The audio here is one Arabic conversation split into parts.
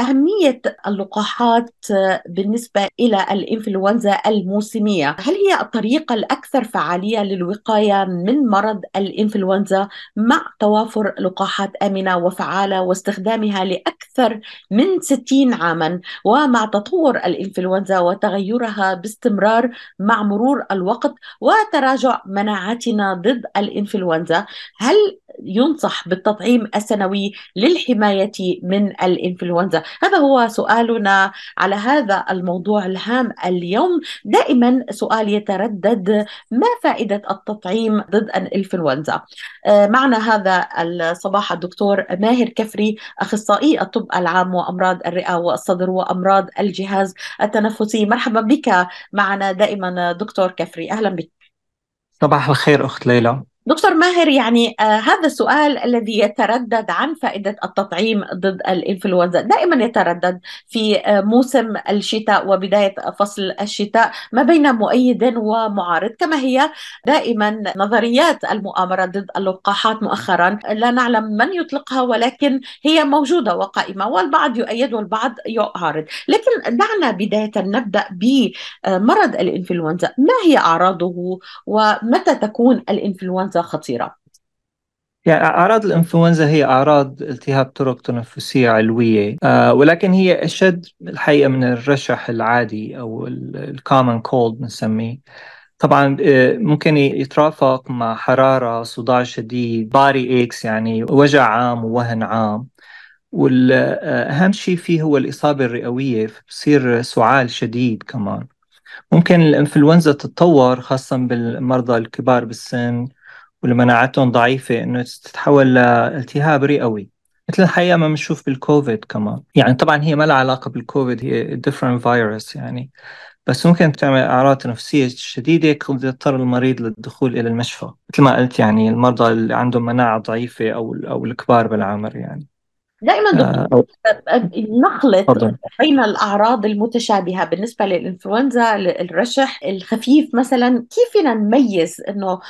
أهمية اللقاحات بالنسبة إلى الإنفلونزا الموسمية. هل هي الطريقة الأكثر فعالية للوقاية من مرض الإنفلونزا مع توافر لقاحات آمنة وفعالة واستخدامها لأكثر من 60 عاما ومع تطور الإنفلونزا وتغيرها باستمرار مع مرور الوقت وتراجع مناعتنا ضد الإنفلونزا؟ هل ينصح بالتطعيم السنوي للحماية من الإنفلونزا. هذا هو سؤالنا على هذا الموضوع الهام اليوم. دائما سؤال يتردد ما فائدة التطعيم ضد الإنفلونزا؟ آه، معنا هذا الصباح الدكتور ماهر كفري أخصائي الطب العام وأمراض الرئة والصدر وأمراض الجهاز التنفسي. مرحبا بك معنا دائما دكتور كفري. أهلا بك. صباح الخير أخت ليلى. دكتور ماهر يعني آه هذا السؤال الذي يتردد عن فائدة التطعيم ضد الإنفلونزا. دائما يتردد في آه موسم الشتاء وبداية فصل الشتاء ما بين مؤيد ومعارض. كما هي دائما نظريات المؤامرة ضد اللقاحات مؤخرا. لا نعلم من يطلقها ولكن هي موجودة وقائمة والبعض يؤيد والبعض يعارض. لكن دعنا بداية نبدأ بمرض الإنفلونزا. ما هي أعراضه؟ ومتى تكون الإنفلونزا خطيرة. يعني أعراض الإنفلونزا هي أعراض التهاب طرق تنفسية علوية آه ولكن هي أشد الحقيقة من الرشح العادي أو ال common cold بنسميه طبعا آه، ممكن يترافق مع حرارة صداع شديد body aches يعني وجع عام ووهن عام. والأهم شيء فيه هو الإصابة الرئوية بصير سعال شديد كمان. ممكن الإنفلونزا تتطور خاصة بالمرضى الكبار بالسن واللي مناعتهم ضعيفة إنه تتحول لالتهاب رئوي. مثل الحقيقة ما بنشوف بالكوفيد كمان. يعني طبعا هي ما لها علاقة بالكوفيد هي different virus يعني. بس ممكن تعمل أعراض نفسية شديدة قد يضطر المريض للدخول إلى المشفى. مثل ما قلت يعني المرضى اللي عندهم مناعة ضعيفة أو أو الكبار بالعمر يعني. دائما دكتور آه نخلط بين الأعراض المتشابهة بالنسبة للإنفلونزا الرشح الخفيف مثلا. كيف فينا نميز إنه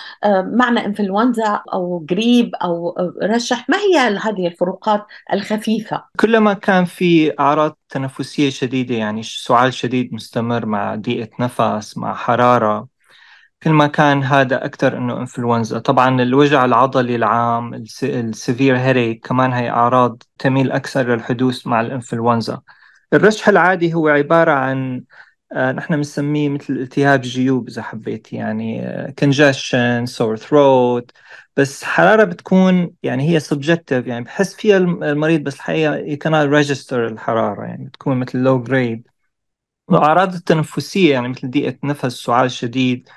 معنى إنفلونزا أو قريب أو رشح؟ ما هي هذه الفروقات الخفيفة؟ كلما كان في أعراض تنفسية شديدة يعني سعال شديد مستمر مع ضيقه نفس مع حرارة كل ما كان هذا أكثر إنه إنفلونزا طبعا الوجع العضلي العام ال severe headache كمان هي أعراض تميل أكثر للحدوث مع الإنفلونزا الرشح العادي هو عبارة عن آه نحن بنسميه مثل التهاب جيوب إذا حبيت يعني congestion sore throat بس حرارة بتكون يعني هي subjective يعني بحس فيها المريض بس الحقيقة كانال ريجستر الحرارة يعني بتكون مثل low grade الأعراض التنفسية يعني مثل ضيقة نفس سعال شديد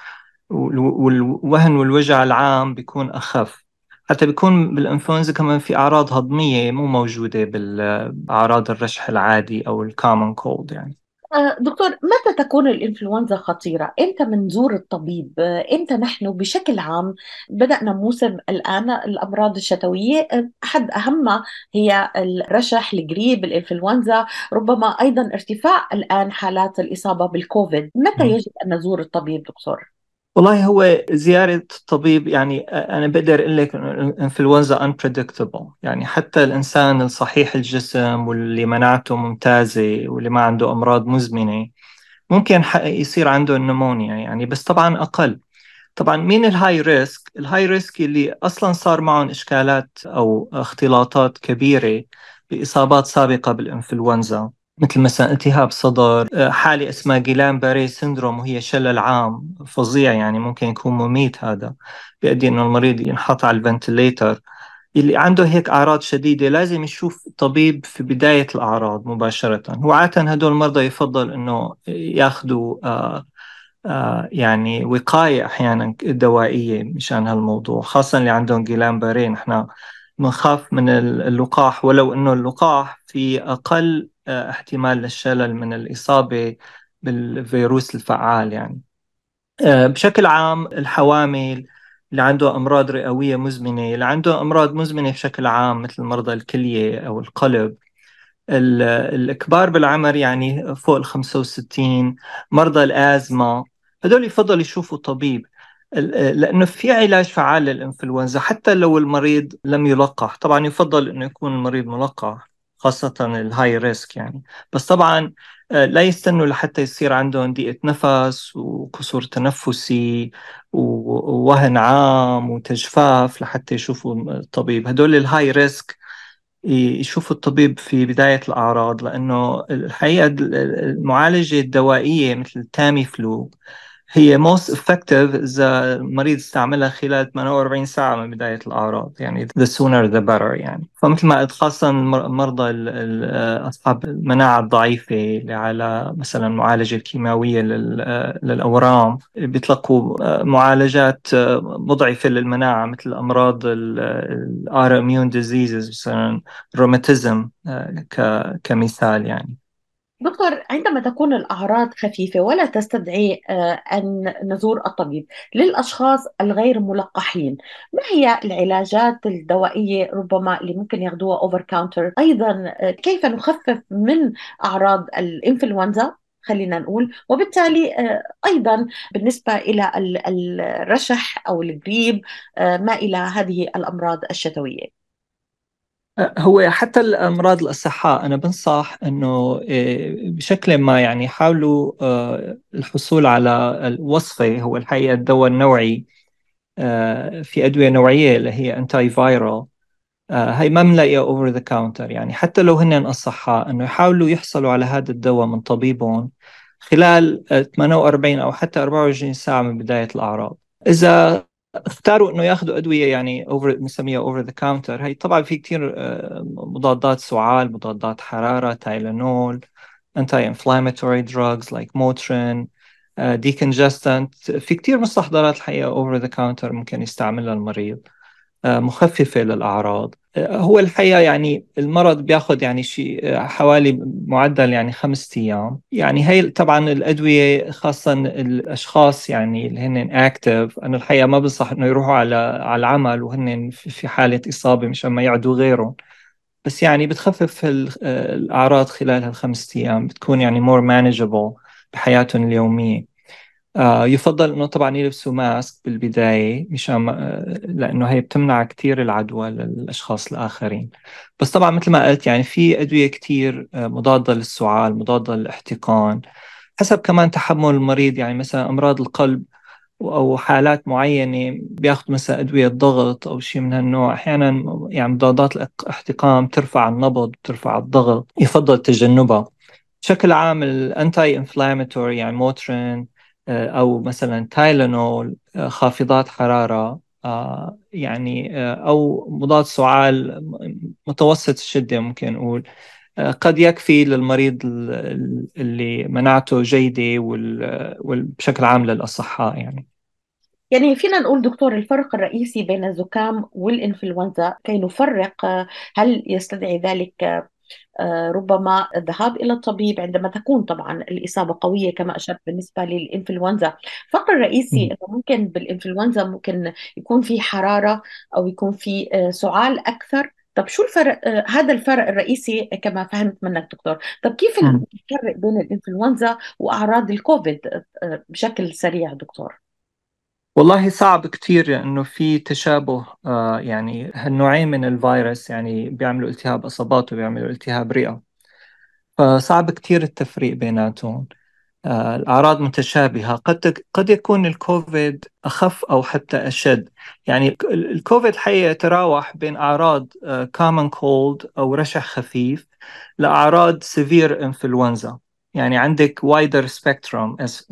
والوهن والوجع العام بيكون أخف حتى بيكون بالإنفلونزا كمان في أعراض هضمية مو موجودة بالأعراض الرشح العادي أو الكومن كولد يعني آه، دكتور متى تكون الإنفلونزا خطيرة؟ إمتى منزور الطبيب؟ إمتى نحن بشكل عام بدأنا موسم الآن الأمراض الشتوية أحد أهمها هي الرشح القريب الإنفلونزا ربما أيضا ارتفاع الآن حالات الإصابة بالكوفيد متى يجب أن نزور الطبيب دكتور؟ والله هو زيارة الطبيب يعني أنا بقدر أقول لك الإنفلونزا unpredictable. يعني حتى الإنسان الصحيح الجسم واللي مناعته ممتازة واللي ما عنده أمراض مزمنة ممكن يصير عنده ال pneumonia يعني بس طبعا أقل. طبعا مين ال high risk؟ ال high risk اللي أصلا صار معهم إشكالات أو اختلاطات كبيرة بإصابات سابقة بالإنفلونزا. مثل مثلا التهاب صدر آه، حالة اسمها Guillain-Barré syndrome وهي شلل عام فظيع يعني ممكن يكون مميت هذا بيؤدي إنه المريض ينحط على الفنتليتر. اللي عنده هيك أعراض شديدة لازم يشوف طبيب في بداية الأعراض مباشرة. هو عادة هدول المرضى يفضل أنه ياخذوا آه آه يعني وقاية أحيانا دوائية مشان هالموضوع خاصة اللي عندهم جيلان باري نحن بنخاف من اللقاح ولو أنه اللقاح في آه، احتمال للشلل من الإصابة بالفيروس الفعال يعني. آه، بشكل عام الحوامل اللي عنده أمراض رئوية مزمنة اللي عنده أمراض مزمنة بشكل عام مثل مرضى الكلية أو القلب الكبار بالعمر يعني فوق ال 65 مرضى الأزمة هدول يفضل يشوفوا طبيب لأنه في علاج فعال للإنفلونزا حتى لو المريض لم يلقح. طبعا يفضل أنه يكون المريض ملقح. خاصة ال high risk يعني. بس طبعا آه، لا يستنوا لحتى يصير عندهم ضيقة نفس وقصور تنفسي ووهن عام وتجفاف لحتى يشوفوا الطبيب. هدول ال high risk يشوفوا الطبيب في بداية الأعراض لأنه الحقيقة المعالجة الدوائية مثل ال Tamiflu هي most effective إذا المريض استعملها خلال 48 ساعة من بداية الأعراض. يعني the sooner the better يعني. فمثل ما قلت خاصة مرضى أصحاب المناعة الضعيفة اللي على مثلا معالجة كيماوية للأورام بيطلقوا معالجات مضعفة للمناعة مثل أمراض ال autoimmune diseases مثلا روماتيزم كمثال يعني. دكتور عندما تكون الأعراض خفيفة ولا تستدعي آه، أن نزور الطبيب للأشخاص الغير ملقحين ما هي العلاجات الدوائية ربما اللي ممكن ياخذوها أوفر كاونتر أيضا آه، كيف نخفف من أعراض الإنفلونزا خلينا نقول وبالتالي آه، أيضا بالنسبة إلى الرشح أو الجريب ما إلى هذه الأمراض الشتوية. هو حتى الأمراض الأصحاء أنا بنصح إنه آه، بشكل ما يعني حاولوا آه، الحصول على الوصفة هو الحقيقة الدواء النوعي آه، في أدوية نوعية اللي هي انتي فايرال هي ما بنلاقيها over the counter يعني حتى لو هن اصحاء إنه يحاولوا يحصلوا على هذا الدواء من طبيبهم خلال 48 أو حتى 24 ساعة من بداية الأعراض. إذا اختاروا إنه ياخذوا أدوية يعني over بنسميها over the counter هي طبعا في كثير آه، مضادات سعال مضادات حرارة Tylenol anti-inflammatory drugs like Motrin decongestant في كثير مستحضرات الحقيقة over the counter ممكن يستعملها المريض آه، مخففة للأعراض. آه، هو الحقيقة يعني المرض بياخد يعني شيء حوالي معدل يعني خمسة أيام. يعني هي طبعا الأدوية خاصة الأشخاص يعني اللي هن اكتف أنا الحقيقة ما بنصح إنه يروحوا على على العمل وهن في حالة إصابة مشان ما يعدوا غيرهم. بس يعني بتخفف الأعراض خلال هالخمسة أيام بتكون يعني more manageable بحياتهم اليومية. آه يفضل إنه طبعا يلبسوا ماسك بالبداية مشان آه لأنه هي بتمنع كثير العدوى للأشخاص الآخرين. بس طبعا مثل ما قلت يعني في أدوية كثير آه مضادة للسعال مضادة للاحتقان حسب كمان تحمل المريض. يعني مثلا أمراض القلب أو حالات معينة بياخذ مثلا أدوية ضغط أو شيء من هالنوع. أحيانا يعني مضادات الاحتقان بترفع النبض بترفع الضغط يفضل تجنبها. بشكل عام ال anti-inflammatory يعني Motrin آه، أو مثلا Tylenol آه، خافضات حرارة آه، يعني أو مضاد سعال متوسط الشدة ممكن نقول. قد يكفي للمريض اللي مناعته جيدة وبشكل عام للأصحاء يعني. يعني فينا نقول دكتور الفرق الرئيسي بين الزكام والإنفلونزا كي نفرق هل يستدعي ذلك ربما الذهاب إلى الطبيب عندما تكون طبعا الإصابة قوية كما أشرت بالنسبة للإنفلونزا. الفرق الرئيسي إنه ممكن بالإنفلونزا ممكن يكون في حرارة أو يكون في آه، سعال أكثر. طب شو الفرق آه، هذا الفرق الرئيسي كما فهمت منك دكتور. طب كيف الفرق بين الإنفلونزا وأعراض الكوفيد بشكل سريع دكتور؟ والله صعب كتير لأنه في تشابه آه يعني هالنوعين من الفيروس يعني بيعملوا التهاب إصابات وبيعملوا التهاب رئة. فصعب كتير التفريق بيناتهم. آه الأعراض متشابهة. قد قد يكون الكوفيد أخف أو حتى أشد. يعني الكوفيد حقيقة يتراوح بين أعراض common آه cold أو رشح خفيف لأعراض severe إنفلونزا يعني عندك wider spectrum as,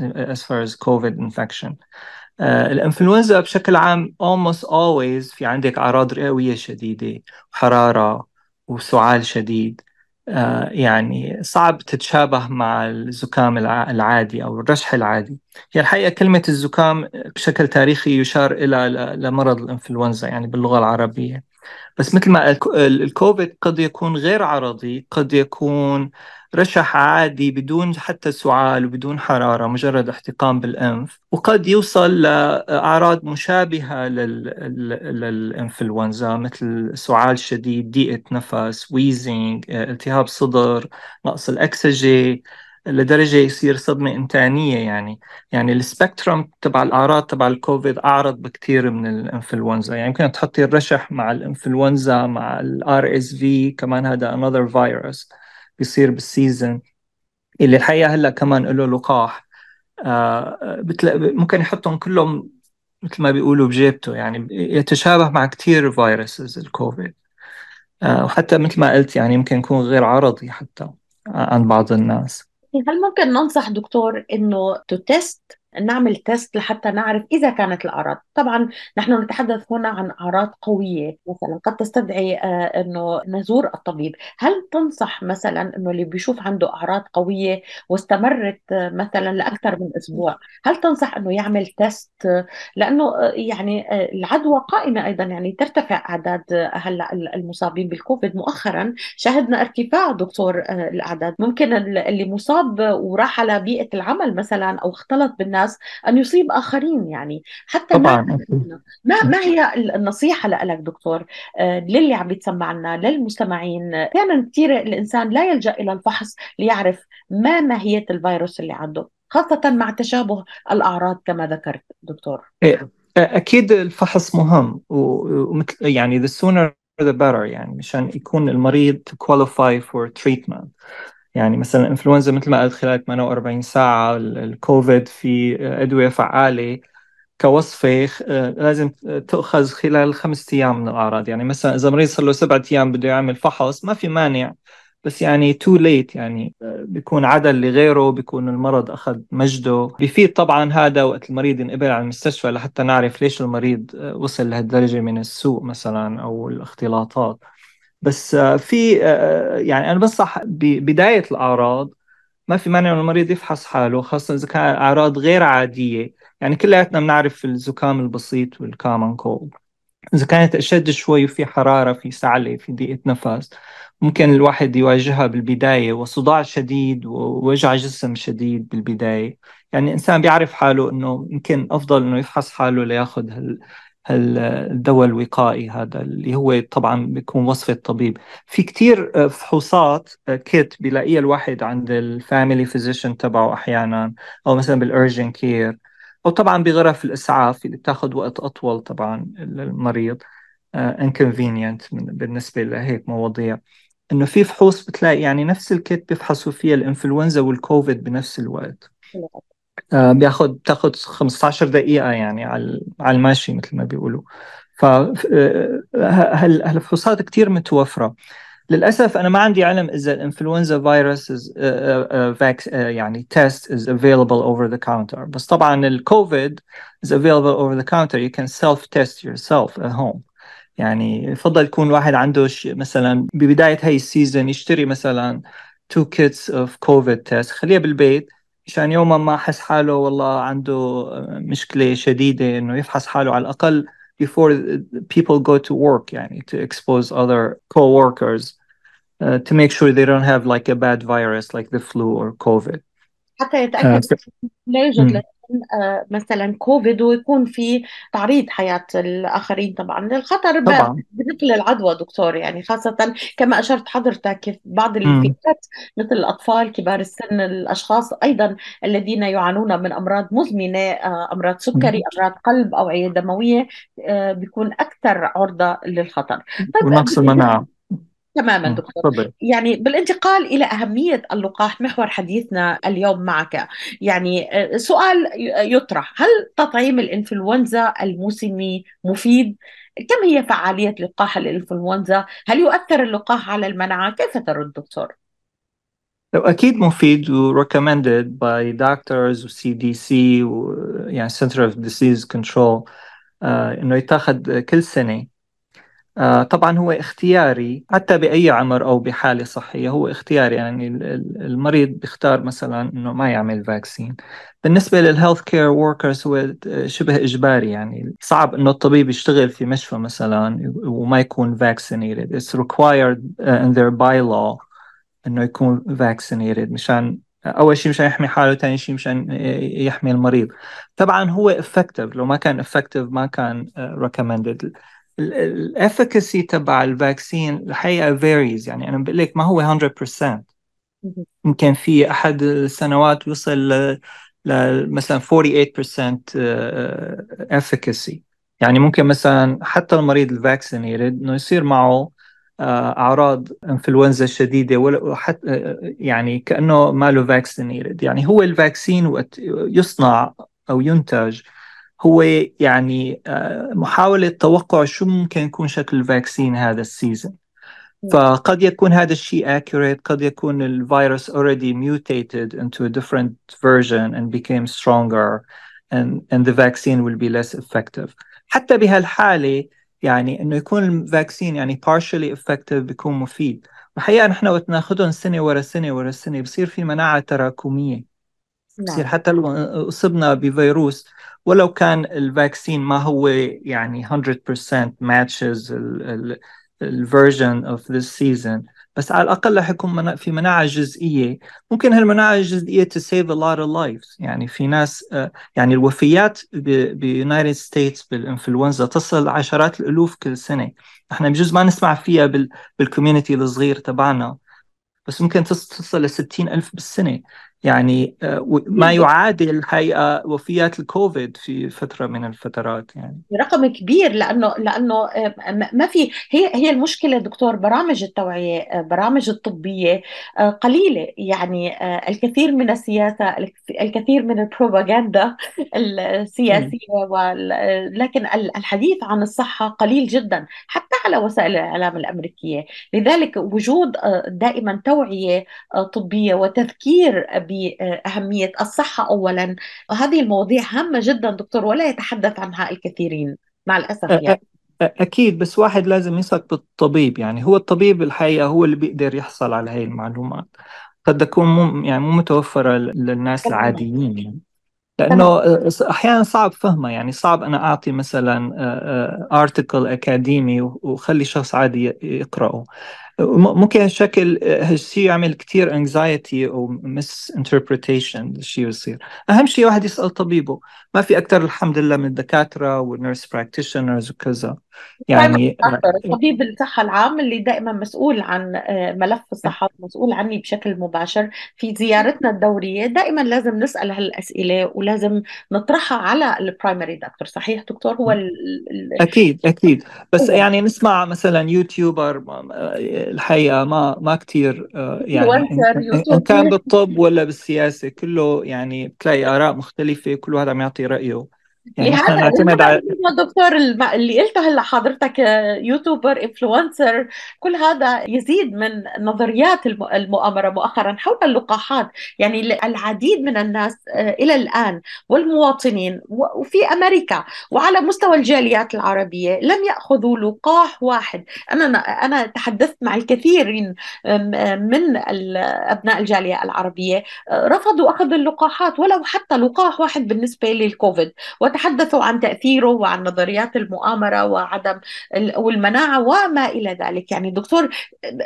as COVID infection. آه، الإنفلونزا بشكل عام almost always في عندك أعراض رئوية شديدة وحرارة وسعال شديد. آه، يعني صعب تتشابه مع الزكام العادي أو الرشح العادي. هي الحقيقة كلمة الزكام بشكل تاريخي يشار إلى لمرض الإنفلونزا يعني باللغة العربية. بس مثل ما الكوفيد قد يكون غير عرضي قد يكون رشح عادي بدون حتى سعال وبدون حرارة مجرد احتقان بالأنف وقد يوصل لأعراض مشابهة للإنفلونزا مثل سعال شديد ضيقة نفس wheezing التهاب صدر نقص الأكسجة لدرجة يصير صدمة إنتانية يعني. يعني ال spectrum تبع الأعراض تبع الكوفيد أعرض بكثير من الإنفلونزا. يعني يمكن تحطي الرشح مع الإنفلونزا مع ال RSV كمان هذا another virus بيصير بال season. اللي الحقيقة هلأ كمان له لقاح. آه ممكن يحطهم كلهم مثل ما بيقولوا بجيبته. يعني يتشابه مع كثير viruses ال COVID. آه وحتى مثل ما قلت يعني يمكن يكون غير عرضي حتى عند بعض الناس. هل ممكن ننصح دكتور إنه تتست نعمل test لحتى نعرف إذا كانت الأعراض. طبعا نحن نتحدث هنا عن أعراض قوية مثلا قد تستدعي آه، أنه نزور الطبيب. هل تنصح مثلا أنه اللي بيشوف عنده أعراض قوية واستمرت آه، مثلا لأكثر من أسبوع هل تنصح أنه يعمل تيست لأنه آه، يعني العدوى قائمة أيضا يعني ترتفع أعداد هلأ المصابين بالكوفيد. مؤخرا شهدنا ارتفاع دكتور الأعداد. ممكن اللي مصاب وراح على بيئة العمل مثلا أو اختلط بالناس الناس أن يصيب آخرين يعني حتى طبعا ما ما هي النصيحة لك دكتور؟ آه، للي عم بيتسمعنا للمستمعين. أحيانا كثير الإنسان لا يلجأ إلى الفحص ليعرف ما ماهية الفيروس اللي عنده خاصة مع تشابه الأعراض كما ذكرت دكتور. إيه، أكيد الفحص مهم ومثل يعني the sooner the better يعني مشان يكون المريض to qualify for treatment. يعني مثلا الانفلونزا مثل ما قلت خلال 48 ساعة الكوفيد في أدوية فعالة كوصفة آه، لازم تؤخذ خلال خمسة أيام من الأعراض. يعني مثلا إذا مريض صار له سبعة أيام بده يعمل فحص ما في مانع. بس يعني تو ليت يعني آه، بيكون عدل لغيره بيكون المرض أخذ مجده. بيفيد طبعا هذا وقت المريض ينقبل على المستشفى لحتى نعرف ليش المريض آه، وصل لهالدرجة من السوء مثلا أو الاختلاطات. بس آه، في آه، يعني أنا بنصح ببدايه الأعراض ما في مانع إنه المريض يفحص حاله خاصة إذا كان أعراض غير عادية. يعني كلياتنا بنعرف الزكام البسيط والكامن كولد إذا كانت أشد شوي وفي حرارة في سعلة في ضيقة نفس ممكن الواحد يواجهها بالبداية. وصداع شديد ووجع جسم شديد بالبداية. يعني الانسان بيعرف حاله إنه يمكن أفضل إنه يفحص حاله لياخذ هال الدواء الوقائي هذا اللي هو طبعا بيكون وصفة الطبيب. في كتير آه، فحوصات kit آه، بيلاقيها الواحد عند ال family physician تبعه أحيانا أو مثلا بال urgent care أو طبعا بغرف الإسعاف اللي بتاخذ وقت أطول طبعا للمريض آه، inconvenient بالنسبة لهيك مواضيع. إنه في فحوص بتلاقي يعني نفس ال kit بيفحصوا فيها الإنفلونزا والكوفيد بنفس الوقت. آه، بياخد بتاخد 15 دقيقة يعني على على الماشي مثل ما بيقولوا. ف آه، كثير متوفرة. للأسف أنا ما عندي علم إذا الإنفلونزا فيروس يعني test is available over the counter. بس طبعا الكوفيد is available over the counter. You can self test yourself at home. يعني يفضل يكون واحد عنده مثلا ببداية هاي السيزون يشتري مثلا two kits of COVID test. خليها بالبيت. مشان يوما ما حس حاله والله عنده مشكلة شديدة إنه يفحص حاله على الأقل before people go to work يعني to expose other co-workers uh, to make sure they don't have like a bad virus like the flu or COVID. حتى يتأكد uh, لا يوجد آه، مثلا كوفيد ويكون في تعريض حياة الآخرين طبعا للخطر طبعا. بنقل العدوى دكتور يعني خاصة كما أشرت حضرتك بعض الفئات مثل الأطفال كبار السن الأشخاص أيضا الذين يعانون من أمراض مزمنة آه، أمراض سكري أمراض قلب أوعية دموية آه، بيكون أكثر عرضة للخطر. طيب ونقص المناعة. تماما دكتور يعني بالانتقال إلى أهمية اللقاح محور حديثنا اليوم معك يعني آه، سؤال يطرح هل تطعيم الإنفلونزا الموسمي مفيد؟ كم هي فعالية لقاح الإنفلونزا؟ هل يؤثر اللقاح على المناعة؟ كيف ترد دكتور؟ أكيد مفيد و recommended by doctors و CDC و يعني Center of Disease Control آه إنه يتاخذ كل سنة آه، طبعا هو اختياري حتى بأي عمر أو بحالة صحية هو اختياري. يعني المريض بيختار مثلا إنه ما يعمل vaccine بالنسبة لل health care workers هو شبه إجباري. يعني صعب إنه الطبيب يشتغل في مشفى مثلا وما يكون vaccinated. It's required uh, in their bylaw إنه يكون vaccinated. مشان أول شيء مشان يحمي حاله ثاني شيء مشان يحمي المريض. طبعا هو effective. لو ما كان effective ما كان recommended. ال efficacy تبع ال vaccine الحقيقة varies يعني أنا بقول لك ما هو 100% يمكن في أحد السنوات وصل مثلا 48% efficacy. يعني ممكن مثلا حتى المريض ال vaccinated إنه يصير معه أعراض انفلونزا شديدة ولا حتى يعني كأنه ما له vaccinated يعني هو ال vaccine وقت يصنع أو ينتج هو يعني محاولة توقع شو ممكن يكون شكل ال vaccine هذا ال season فقد يكون هذا الشيء accurate قد يكون الفيروس already mutated into a different version and became stronger and, and the vaccine will be less effective. حتى بهالحالة يعني إنه يكون ال vaccine يعني partially effective بيكون مفيد. الحقيقة نحن وقت ناخذهم سنة ورا سنة ورا سنة بصير في مناعة تراكمية. نعم. حتى لو أصبنا بفيروس ولو كان ال vaccine ما هو يعني 100% matches ال version of this season بس على الأقل رح يكون في مناعة جزئية. ممكن هالمناعة الجزئية save a lot of lives. يعني في ناس آه، يعني الوفيات ب United States بالإنفلونزا تصل عشرات الألوف كل سنة. إحنا بجوز ما نسمع فيها بالكوميونتي الصغير تبعنا. بس ممكن تصل ل 60 ألف بالسنة. يعني آه، ما يعادل الحقيقة وفيات الكوفيد في فترة من الفترات يعني. رقم كبير لأنه لأنه آه، ما في هي هي المشكلة دكتور برامج التوعية آه، برامج الطبية قليلة يعني الكثير من السياسة الكثير من البروباغندا السياسية لكن الحديث عن الصحة قليل جدا حتى على وسائل الإعلام الأمريكية. لذلك وجود دائما توعية طبية وتذكير بأهمية الصحة أولا. هذه المواضيع هامة جدا دكتور ولا يتحدث عنها الكثيرين مع الأسف يعني. أكيد بس واحد لازم يثق بالطبيب يعني. هو الطبيب الحقيقة هو اللي بيقدر يحصل على هاي المعلومات. قد تكون مو يعني مو متوفرة للناس العاديين يعني. لأنه أحيانا صعب فهمها يعني. صعب أنا أعطي مثلا article أكاديمي وخلي شخص عادي يقرأه. ممكن هالشكل هالشيء يعمل كثير anxiety أو misinterpretation للشيء يصير. أهم شيء واحد يسأل طبيبه ما في أكثر الحمد لله من الدكاترة وال nurse practitioners وكذا. يعني طبيب الصحة العام اللي دائما مسؤول عن آه، ملف الصحه مسؤول عني بشكل مباشر في زيارتنا الدورية دائما لازم نسأل هالأسئلة ولازم نطرحها على ال primary doctor صحيح دكتور؟ هو ال... أكيد أكيد. بس يعني نسمع مثلا YouTuber الحقيقة ما ما كثير آه، يعني إن كان بالطب ولا بالسياسة كله يعني بتلاقي آراء مختلفة كل واحد عم يعطي رأيه. يعني نعتمد على دكتور اللي قلته هلا حضرتك آه، YouTuber influencer كل هذا يزيد من نظريات المؤامرة مؤخرا حول اللقاحات. يعني العديد من الناس آه، إلى الآن والمواطنين وفي أمريكا وعلى مستوى الجاليات العربية لم يأخذوا لقاح واحد. أنا أنا تحدثت مع الكثير من أبناء الجالية العربية آه، رفضوا أخذ اللقاحات ولو حتى لقاح واحد بالنسبة للكوفيد. وتحدثوا عن تأثيره وعن نظريات المؤامرة وعدم والمناعة وما إلى ذلك. يعني دكتور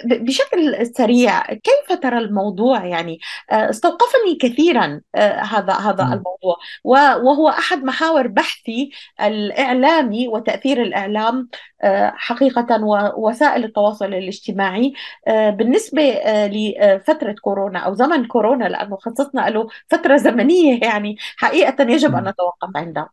بشكل سريع كيف ترى الموضوع؟ يعني آه، استوقفني كثيرا آه، هذا هذا الموضوع. وهو أحد محاور بحثي الإعلامي وتأثير الإعلام آه، حقيقة ووسائل التواصل الاجتماعي بالنسبة لفترة كورونا أو زمن كورونا لأنه خصصنا له فترة زمنية يعني حقيقة يجب أن نتوقف عندها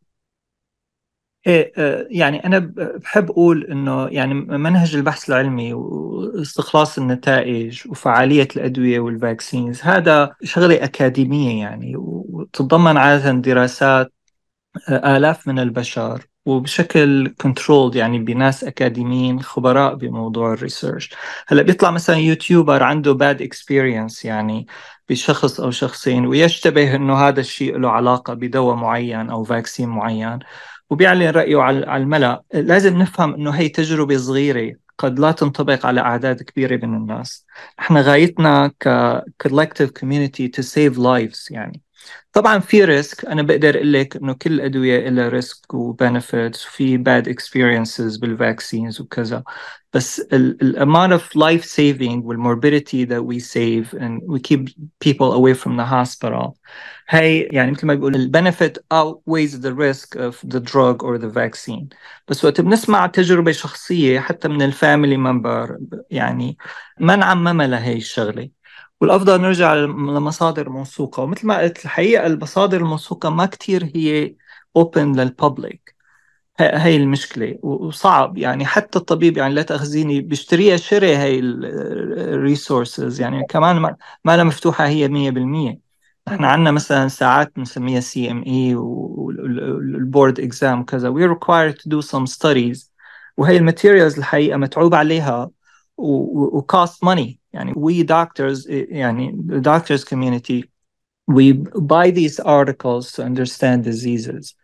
إيه آه، يعني أنا بحب أقول إنه يعني منهج البحث العلمي واستخلاص النتائج وفعالية الأدوية وال vaccines هذا شغلة أكاديمية يعني وتتضمن عادة دراسات آه، آلاف من البشر وبشكل controlled يعني بناس أكاديميين خبراء بموضوع ال research هلأ بيطلع مثلا YouTuber عنده bad experience يعني بشخص أو شخصين ويشتبه إنه هذا الشيء له علاقة بدواء معين أو vaccine معين. وبيعلن رأيه على الملأ. لازم نفهم أنه هي تجربة صغيرة قد لا تنطبق على أعداد كبيرة من الناس. إحنا غايتنا ك collective community to save lives يعني. طبعا في risk أنا بقدر أقول لك إنه كل الادويه لها risk و benefits وفي bad experiences بال vaccines وكذا. بس ال amount of life saving وال morbidity that we save and we keep people away from the hospital. هي يعني مثل ما بيقول ال benefit outweighs the risk of the drug or the vaccine. بس وقت بنسمع تجربة شخصية حتى من ال family member يعني ما نعممها لهي الشغلة. والأفضل نرجع لمصادر موثوقة. ومثل ما قلت الحقيقة المصادر الموثوقة ما كثير هي open لل public هاي المشكلة. وصعب. يعني حتى الطبيب يعني لا تأخذيني بيشتريها شري هاي ال resources يعني كمان ما لها مفتوحة هي 100% نحن عندنا مثلا ساعات بنسميها CME وال board exam وكذا. وي required to do some studies. وهي ال materials الحقيقة متعوب عليها و cost money يعني we doctors يعني the doctors community we buy these articles to understand diseases.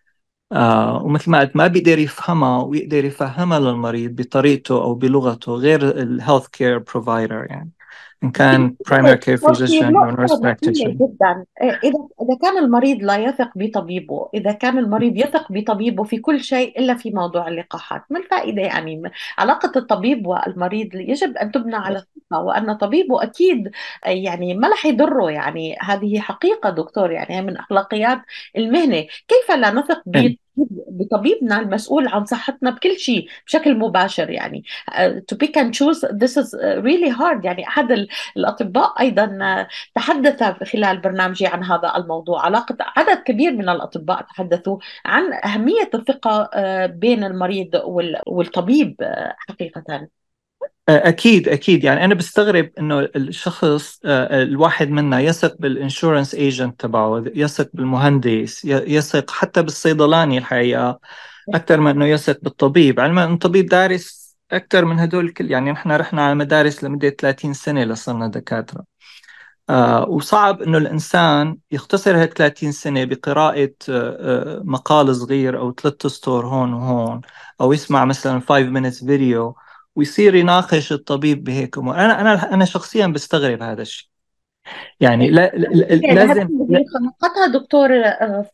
آه ومثل ما قلت ما بيقدر يفهمها ويقدر يفهمها للمريض بطريقته أو بلغته غير ال healthcare provider يعني. إن كان primary care physician أو nurse practitioner جدا. إذا إذا كان المريض لا يثق بطبيبه إذا كان المريض يثق بطبيبه في كل شيء إلا في موضوع اللقاحات. ما الفائدة يعني؟ علاقة الطبيب والمريض يجب أن تبنى على الثقة وأن طبيبه أكيد يعني ما رح يضره. يعني هذه حقيقة دكتور يعني من أخلاقيات المهنة. كيف لا نثق بطبيبنا المسؤول عن صحتنا بكل شيء بشكل مباشر يعني. to pick and choose this is really hard. يعني أحد الأطباء أيضا تحدث خلال برنامجي عن هذا الموضوع. علاقة عدد كبير من الأطباء تحدثوا عن أهمية الثقة بين المريض والطبيب حقيقة. أكيد أكيد. يعني أنا بستغرب إنه الشخص الواحد منا يثق بالإنشورنس إيجنت تبعه يثق بالمهندس يثق حتى بالصيدلاني الحقيقة أكثر من إنه يثق بالطبيب. علما انه الطبيب دارس أكثر من هدول الكل يعني نحن رحنا على مدارس لمدة 30 سنة لصرنا دكاترة. آه وصعب إنه الإنسان يختصر هيك 30 سنة بقراءة آه مقال صغير أو ثلاث اسطر هون وهون أو يسمع مثلا 5 minutes فيديو ويصير يناقش الطبيب بهيك أمور. أنا أنا أنا شخصيا بستغرب هذا الشيء. يعني لا لازم خلقتها دكتور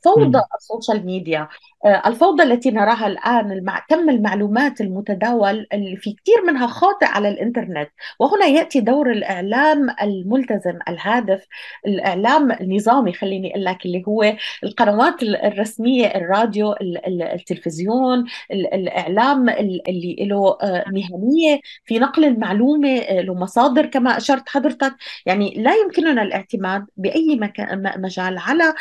فوضى ال social media. الفوضى التي نراها الآن كم المعلومات المتداول اللي في كثير منها خاطئ على الإنترنت. وهنا يأتي دور الإعلام الملتزم الهادف الإعلام النظامي خليني أقول لك اللي هو القنوات الرسمية الراديو التلفزيون الإعلام اللي له مهنية في نقل المعلومة له مصادر كما أشرت حضرتك. يعني لا يمكننا الاعتماد بأي مجال على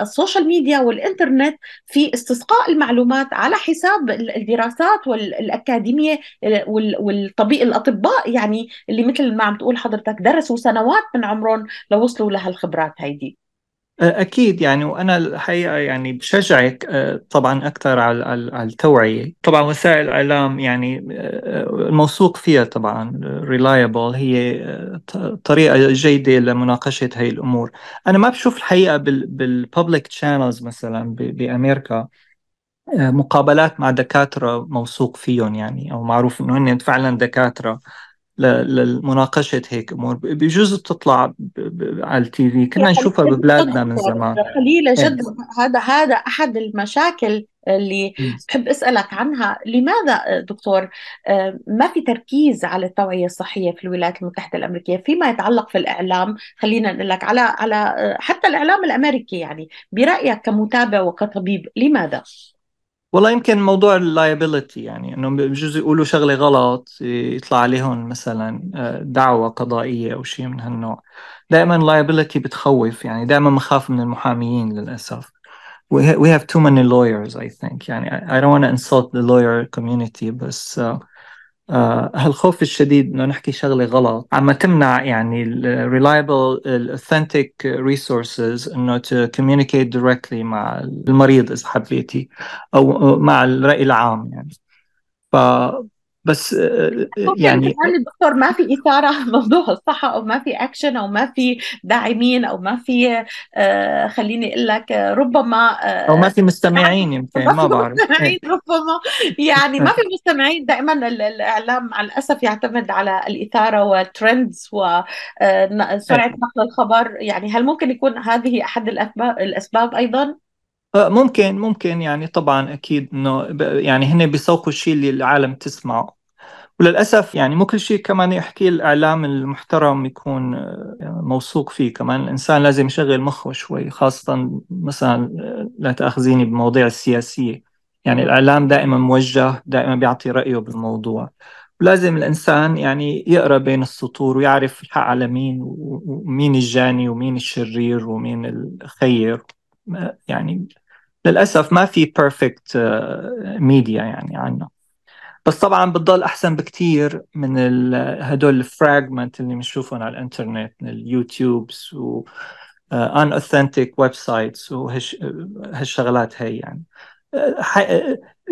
السوشيال ميديا والإنترنت في في استسقاء المعلومات على حساب الدراسات والأكاديمية والطبيب الأطباء. يعني اللي مثل ما عم تقول حضرتك درسوا سنوات من عمرهم لوصلوا لهالخبرات هيدي. أكيد يعني وأنا الحقيقة يعني بشجعك طبعا أكثر على التوعية. طبعا وسائل الإعلام يعني الموثوق فيها طبعا reliable هي طريقة جيدة لمناقشة هاي الأمور. أنا ما بشوف الحقيقة بالببليك channels مثلا بأمريكا مقابلات مع دكاترة موثوق فيهم يعني أو معروف إنه هن فعلا دكاترة. لمناقشة هيك أمور. بجوز تطلع على التي في. كنا نشوفها ببلادنا من زمان. خليلة جد. هذا هذا أحد المشاكل اللي بحب أسألك عنها. لماذا دكتور ما في تركيز على التوعية الصحية في الولايات المتحدة الأمريكية؟ فيما يتعلق في الإعلام خلينا نقول لك على على حتى الإعلام الأمريكي يعني برأيك كمتابع وكطبيب لماذا؟ والله يمكن موضوع ال liability يعني انه بجوز يقولوا شغلة غلط يطلع عليهم مثلا دعوة قضائية أو شيء من هالنوع. دائما ال liability بتخوف يعني دائما بخاف من المحاميين للأسف. We have too many lawyers I think. يعني I don't want to insult the lawyer community بس uh, آه هالخوف الشديد إنه نحكي شغلة غلط. عم تمنع يعني reliable authentic resources إنه to communicate directly مع المريض إذا حبيتي أو مع الرأي العام يعني. ف بس يعني يعني الدكتور ما في إثارة موضوع الصحة أو ما في أكشن أو ما في داعمين أو ما في آه خليني أقول لك ربما آه أو ما في مستمعين يمكن ما بعرف. مستمعين ربما. يعني ما في مستمعين دائما الإعلام مع الأسف يعتمد على الإثارة والترندز وسرعة نقل الخبر. يعني هل ممكن يكون هذه أحد الأسباب الأسباب أيضا؟ ممكن ممكن يعني طبعا أكيد إنه يعني هن بيسوقوا الشيء اللي العالم تسمعه. وللأسف يعني مو كل شيء كمان يحكي الإعلام المحترم يكون موثوق فيه. كمان الإنسان لازم يشغل مخه شوي خاصه مثلا لا تأخذيني بالمواضيع السياسية. يعني الإعلام دائما موجه دائما بيعطي رأيه بالموضوع. ولازم الإنسان يعني يقرأ بين السطور ويعرف الحق على مين ومين الجاني ومين الشرير ومين الخير. يعني للأسف ما في perfect media يعني عنا بس طبعا بتضل أحسن بكتير من هدول ال fragments اللي بنشوفهم على الإنترنت من ال YouTubes و unauthentic websites وهالشغلات هي يعني.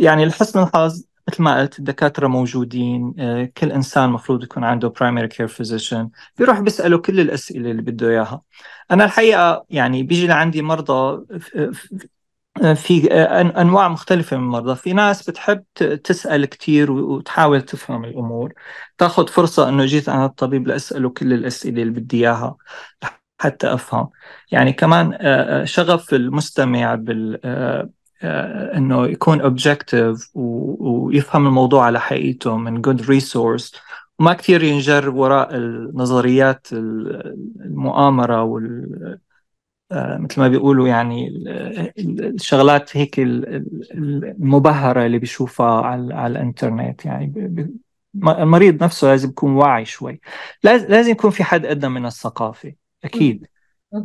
يعني لحسن الحظ مثل ما قلت الدكاترة موجودين. آه، كل إنسان مفروض يكون عنده primary care physician بيروح بيسأله كل الأسئلة اللي بده إياها. أنا الحقيقة يعني بيجي لعندي مرضى في أنواع مختلفة من المرضى. في ناس بتحب تسأل كثير وتحاول تفهم الأمور. تاخذ فرصة إنه جيت أنا الطبيب لأسأله كل الأسئلة اللي بدي إياها حتى أفهم. يعني كمان آه، آه، شغف المستمع بال آه، إنه يكون objective ويفهم الموضوع على حقيقته من good resource وما كثير ينجر وراء النظريات المؤامرة وال مثل ما بيقولوا يعني الشغلات هيك المبهرة اللي بيشوفها على, على الإنترنت. يعني المريض نفسه لازم يكون واعي شوي. لازم يكون في حد أدنى من الثقافة أكيد.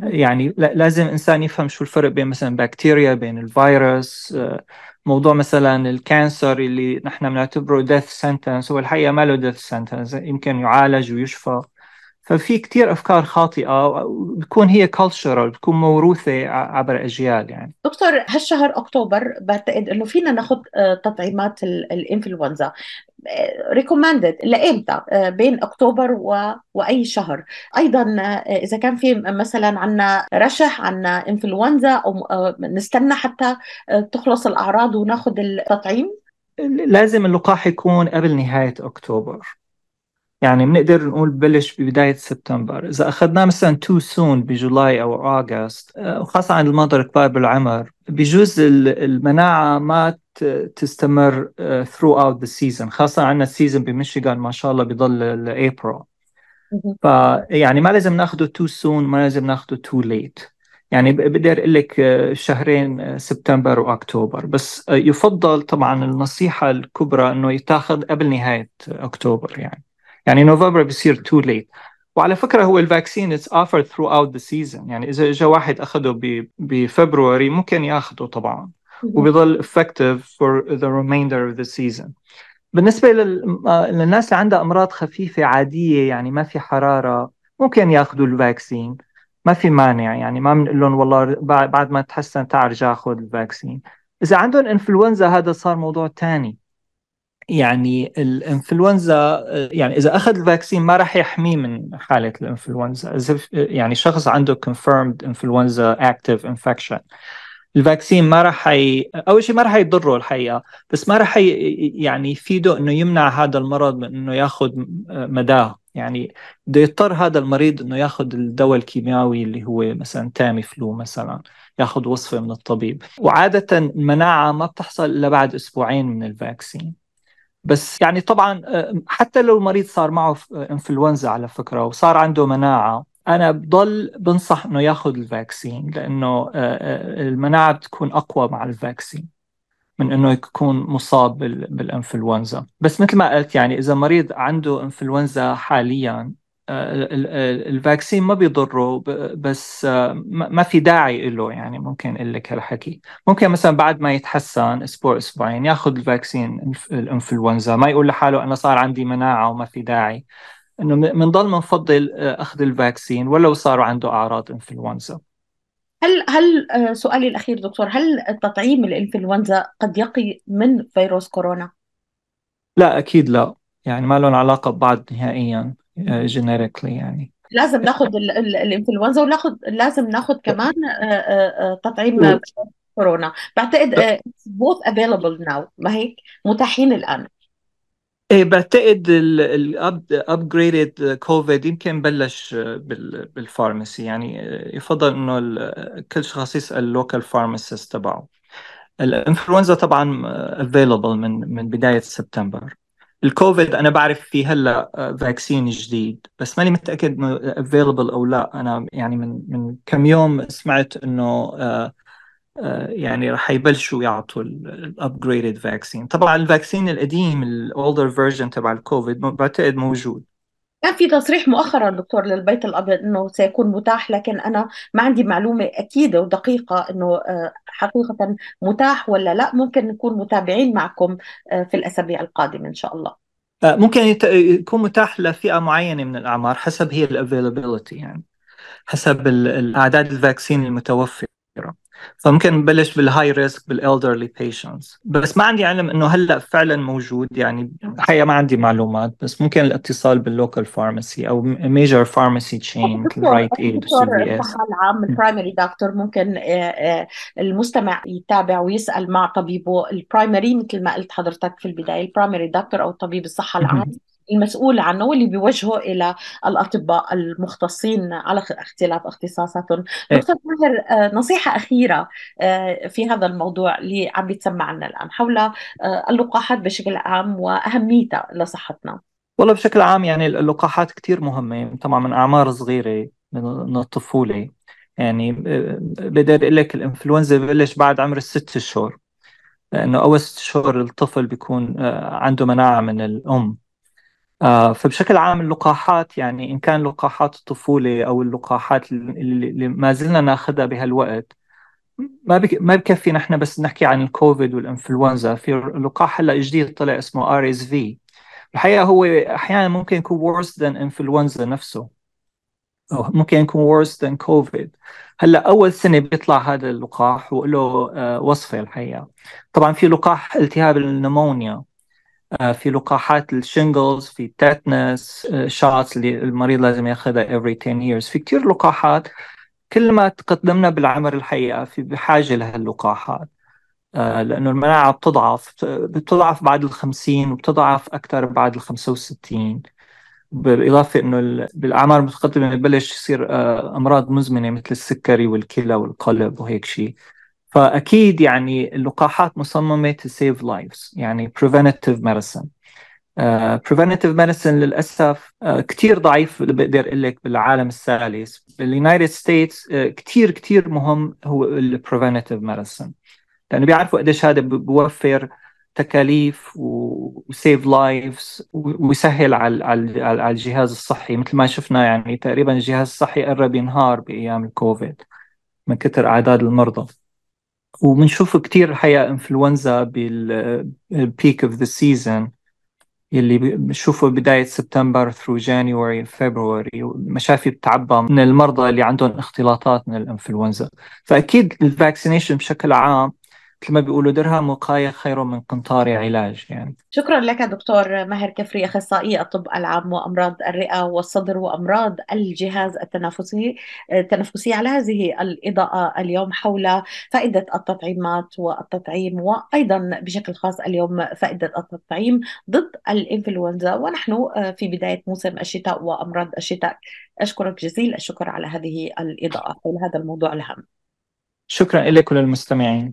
يعني لازم إنسان يفهم شو الفرق بين مثلا بكتيريا بين الفيروس آه، موضوع مثلا ال cancer اللي نحن بنعتبره death sentence هو الحقيقة ما له death sentence يمكن يعالج ويشفى. ففي كتير أفكار خاطئة بتكون هي cultural بتكون موروثة عبر أجيال يعني. دكتور هالشهر أكتوبر بعتقد إنه فينا ناخذ آه، تطعيمات الإنفلونزا. recommended لإمتى؟ آه، بين أكتوبر و... وأي شهر. أيضا آه، إذا كان في مثلا عنا رشح عنا إنفلونزا أو نستنى حتى تخلص الأعراض وناخذ التطعيم. لازم اللقاح يكون قبل نهاية أكتوبر. يعني بنقدر نقول ببلش ببداية سبتمبر. إذا أخذناه مثلا too soon بجولاي أو آه، وخاصة عند المناطق الكبار بالعمر بجوز المناعة ما تستمر آه، throughout the season خاصة عندنا ال season بميشيغان ما شاء الله بضل لأبريل. فيعني ما لازم ناخده too soon ما لازم ناخده too late يعني بقدر أقول لك آه، شهرين سبتمبر وأكتوبر. بس يفضل طبعا النصيحة الكبرى إنه يتاخذ قبل نهاية أكتوبر يعني. يعني نوفمبر بصير too late وعلى فكرة هو ال vaccine it's offered throughout the season. يعني إذا إجا واحد أخده بفبروري ممكن ياخده طبعا. وبيضل effective for the remainder of the season. بالنسبة للناس اللي عندها أمراض خفيفة عادية يعني ما في حرارة ممكن ياخذوا ال vaccine ما في مانع يعني ما بنقول لهم والله بعد ما تحسن تعال رجع خذ ال vaccine إذا عندهم انفلونزا هذا صار موضوع ثاني يعني الانفلونزا يعني إذا أخذ ال vaccine ما راح يحميه من حالة الانفلونزا إذا يعني شخص عنده confirmed influenza active infection. ال vaccine ما راح ي... أول شيء ما راح يضره الحقيقة بس ما راح ي... يعني يفيده إنه يمنع هذا المرض من إنه ياخذ مداه. يعني بده يضطر هذا المريض إنه ياخذ الدواء الكيميائي اللي هو مثلا تامي فلو مثلا ياخذ وصفة من الطبيب. وعادة المناعة ما بتحصل إلا بعد أسبوعين من ال vaccine. بس يعني طبعا آه، حتى لو المريض صار معه إنفلونزا على فكرة وصار عنده مناعة أنا بضل بنصح إنه ياخذ ال vaccine لأنه آه، آه، المناعة بتكون أقوى مع ال vaccine من إنه يكون مصاب بالإنفلونزا. بس مثل ما قلت يعني إذا مريض عنده إنفلونزا حاليا ال vaccine ما بيضره بس ما في داعي له يعني ممكن أقول لك هالحكي. ممكن مثلا بعد ما يتحسن أسبوع أسبوعين ياخذ ال vaccine الإنفلونزا ما يقول لحاله أنا صار عندي مناعة وما في داعي. إنه بنضل بنفضل أخذ ال vaccine ولو صاروا عنده أعراض إنفلونزا. هل هل سؤالي الأخير دكتور هل تطعيم الإنفلونزا قد يقي من فيروس كورونا؟ لا أكيد لا. يعني ما لهم علاقة ببعض نهائيا generically يعني. لازم ناخذ الإنفلونزا وناخذ لازم ناخذ كمان آه، آه، آه، تطعيم كورونا. بعتقد both available now ما هيك؟ متاحين الآن. إيه بعتقد ال upgraded كوفيد يمكن بلش بال pharmacy يعني يفضل إنه كل شخص يسأل ال local pharmacist تبعه. الانفلونزا طبعا available من من بداية سبتمبر. الكوفيد أنا بعرف في هلأ vaccine جديد بس ماني متأكد إنه available أو لا. أنا يعني من من كم يوم سمعت إنه يعني رح يبلشوا يعطوا ال upgraded vaccine طبعا ال vaccine القديم ال older version تبع الكوفيد بعتقد موجود. كان في تصريح مؤخرا دكتور للبيت الأبيض إنه سيكون متاح لكن أنا ما عندي معلومة أكيدة ودقيقة إنه حقيقة متاح ولا لا. ممكن نكون متابعين معكم في الأسابيع القادمة إن شاء الله. ممكن يكون متاح لفئة معينة من الأعمار حسب هي ال availability يعني حسب الأعداد ال vaccine المتوفرة. فممكن نبلش بال high risk بال elderly patients بس ما عندي علم إنه هلأ فعلا موجود يعني الحقيقة ما عندي معلومات بس ممكن الاتصال بال local pharmacy أو major pharmacy chain مثل Rite Aid و CVS العام ال primary doctor ممكن المستمع يتابع ويسأل مع طبيبه ال primary مثل ما قلت حضرتك في البداية ال primary doctor أو طبيب الصحة العام. المسؤول عنه واللي بيوجهه إلى الأطباء المختصين على اختلاف اختصاصاتهم. إيه. دكتور ماهر نصيحة أخيرة في هذا الموضوع اللي عم بيتسمع عنا الآن حول اللقاحات بشكل عام وأهميتها لصحتنا. والله بشكل عام يعني اللقاحات كثير مهمة طبعا من أعمار صغيرة من الطفولة. يعني بقدر أقول لك الإنفلونزا ببلش بعد عمر الست شهور لأنه أول ست شهور الطفل بيكون عنده مناعة من الأم. آه، فبشكل عام اللقاحات يعني إن كان لقاحات الطفولة أو اللقاحات اللي ما زلنا ناخذها بهالوقت ما بك ما بكفي نحن بس نحكي عن الكوفيد والإنفلونزا. في لقاح هلأ جديد طلع اسمه RSV. الحقيقة هو أحيانا ممكن يكون worse than إنفلونزا نفسه أو ممكن يكون worse than كوفيد. هلأ أول سنة بيطلع هذا اللقاح وله آه، وصفة الحقيقة. طبعا في لقاح التهاب ال pneumonia. آه، في لقاحات ال shingles في ال tetanus shots اللي المريض لازم ياخذها every 10 years. في كثير لقاحات كل ما تقدمنا بالعمر الحقيقة في بحاجة لهاللقاحات. آه، لأنه المناعة بتضعف بتضعف بعد الخمسين وبتضعف أكثر بعد الخمسة وستين. بالإضافة أنه بالأعمار المتقدمة ببلش يصير آه، أمراض مزمنة مثل السكري والكلى والقلب وهيك شيء فأكيد يعني اللقاحات مصممة to save lives يعني preventative medicine. Uh, preventative medicine للأسف uh, كتير ضعيف بقدر أقول لك بالعالم الثالث. بال United States uh, كتير كتير مهم هو ال preventative medicine. لأنه بيعرفوا قديش هذا بوفر تكاليف و save lives ويسهل على على الجهاز الصحي. مثل ما شفنا يعني تقريبا الجهاز الصحي قرب ينهار بأيام الكوفيد من كثر أعداد المرضى. وبنشوف كثير الحقيقة انفلونزا بال peak of the season يلي بنشوفه بداية سبتمبر through January فبراير مشافي بتعبى من المرضى اللي عندهم اختلاطات من الانفلونزا فأكيد ال vaccination بشكل عام مثل ما بيقولوا درهم وقاية خير من قنطار علاج يعني. شكرا لك دكتور ماهر كفري أخصائي الطب العام وأمراض الرئة والصدر وأمراض الجهاز التنفسي التنفسي على هذه الإضاءة اليوم حول فائدة التطعيمات والتطعيم وأيضا بشكل خاص اليوم فائدة التطعيم ضد الإنفلونزا. ونحن في بداية موسم الشتاء وأمراض الشتاء. أشكرك جزيل الشكر على هذه الإضاءة. حول هذا الموضوع الهام شكرا لك وللمستمعين.